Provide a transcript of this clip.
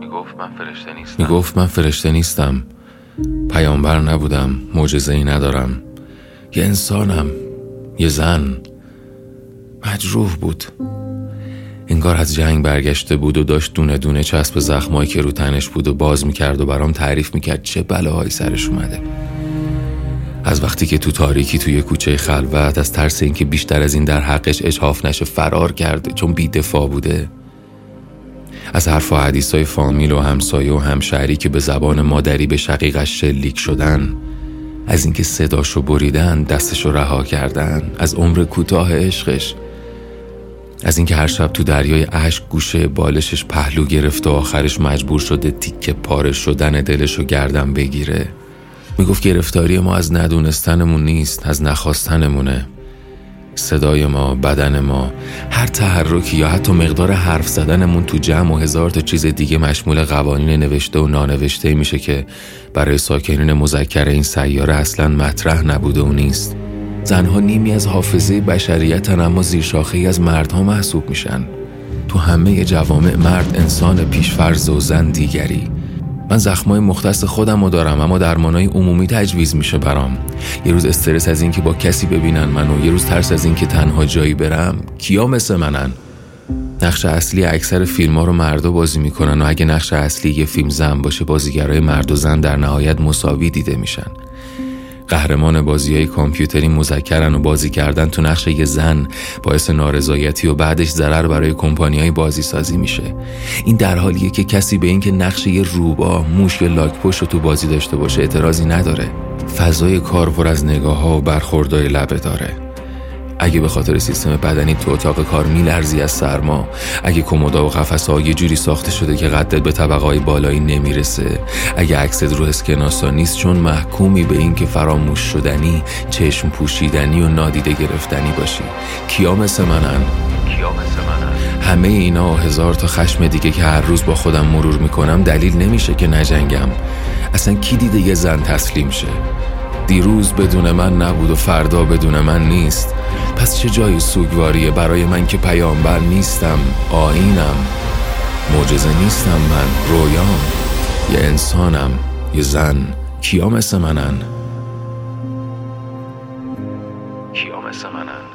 می‌گفت من فرشته می‌گفت من فرشته نیستم. پیامبر نبودم موجزه ای ندارم. یه انسانم یه زن. مجروح بود. انگار از جنگ برگشته بود و داشت دونه دونه چسب زخمایی که رو تنش بود و باز می‌کرد و برام تعریف می‌کرد چه بلاهایی سرش اومده. از وقتی که تو تاریکی توی کوچه خلوت از ترس اینکه بیشتر از این در حقش اجحاف نشه فرار کرده چون بیدفاع بوده. از حرف و حدیث های فامیل و همسایه و همشهری که به زبان مادری به شقیقش شلیک شدن از اینکه صداشو بریدن دستشو رها کردن از عمر کوتاه عشقش از اینکه هر شب تو دریای اشک گوشه بالشش پهلو گرفت و آخرش مجبور شده تیکه پاره شدن دلشو گردن بگیره. می‌گفت گرفتاری ما از ندونستنمون نیست از نخواستنمونه. صدای ما بدن ما هر تحرکی یا حتی مقدار حرف زدنمون تو جمع و هزار تا چیز دیگه مشمول قوانین نوشته و نانوشته میشه که برای ساکنین مذکر این سیاره اصلا مطرح نبوده و نیست. زنها نیمی از حافظه بشریتن اما زیر شاخه از مردها محسوب میشن. تو همه جوامع مرد انسان پیشفرز و زن دیگری. من زخمای مختص خودم رو دارم اما درمانای عمومی تجویز میشه برام. یه روز استرس از اینکه با کسی ببینن منو یه روز ترس از اینکه تنها جایی برم کیا مثل منن؟ نقش اصلی اکثر فیلم ها رو مردا بازی می‌کنن و اگه نقش اصلی یه فیلم زن باشه بازیگرای مرد و زن در نهایت مساوی دیده میشن. قهرمان بازی های کامپیوتری مذکرن و بازی کردن تو نقش یه زن باعث نارضایتی و بعدش ضرر برای کمپانی های بازی سازی میشه. این در حالیه که کسی به اینکه نقش یه روبا موش یا لاک پشت رو تو بازی داشته باشه اعتراضی نداره. فضای کار پر از نگاه ها و برخوردای لبه داره. اگه به خاطر سیستم بدنی تو اتاق کار میلرزی از سرما اگه کمودا و قفس ها یه جوری ساخته شده که قدت به طبقه بالایی نمی‌رسه اگه عکست رو اسکناسا نیست چون محکومی به این که فراموش شدنی چشم پوشیدنی و نادیده گرفتنی باشی. کیا مثل منن؟ کیا مثل منن؟ همه اینا و هزار تا خشم دیگه که هر روز با خودم مرور می‌کنم دلیل نمیشه که نجنگم. اصلا کی دیده یه زن تسلیم شه؟ دیروز بدون من نبود و فردا بدون من نیست. پس چه جای سوگواریه برای من که پیامبر نیستم؟ آینم. معجزه نیستم من رویام. یه انسانم یه زن. کیا مثل منن؟ کیا مثل منن؟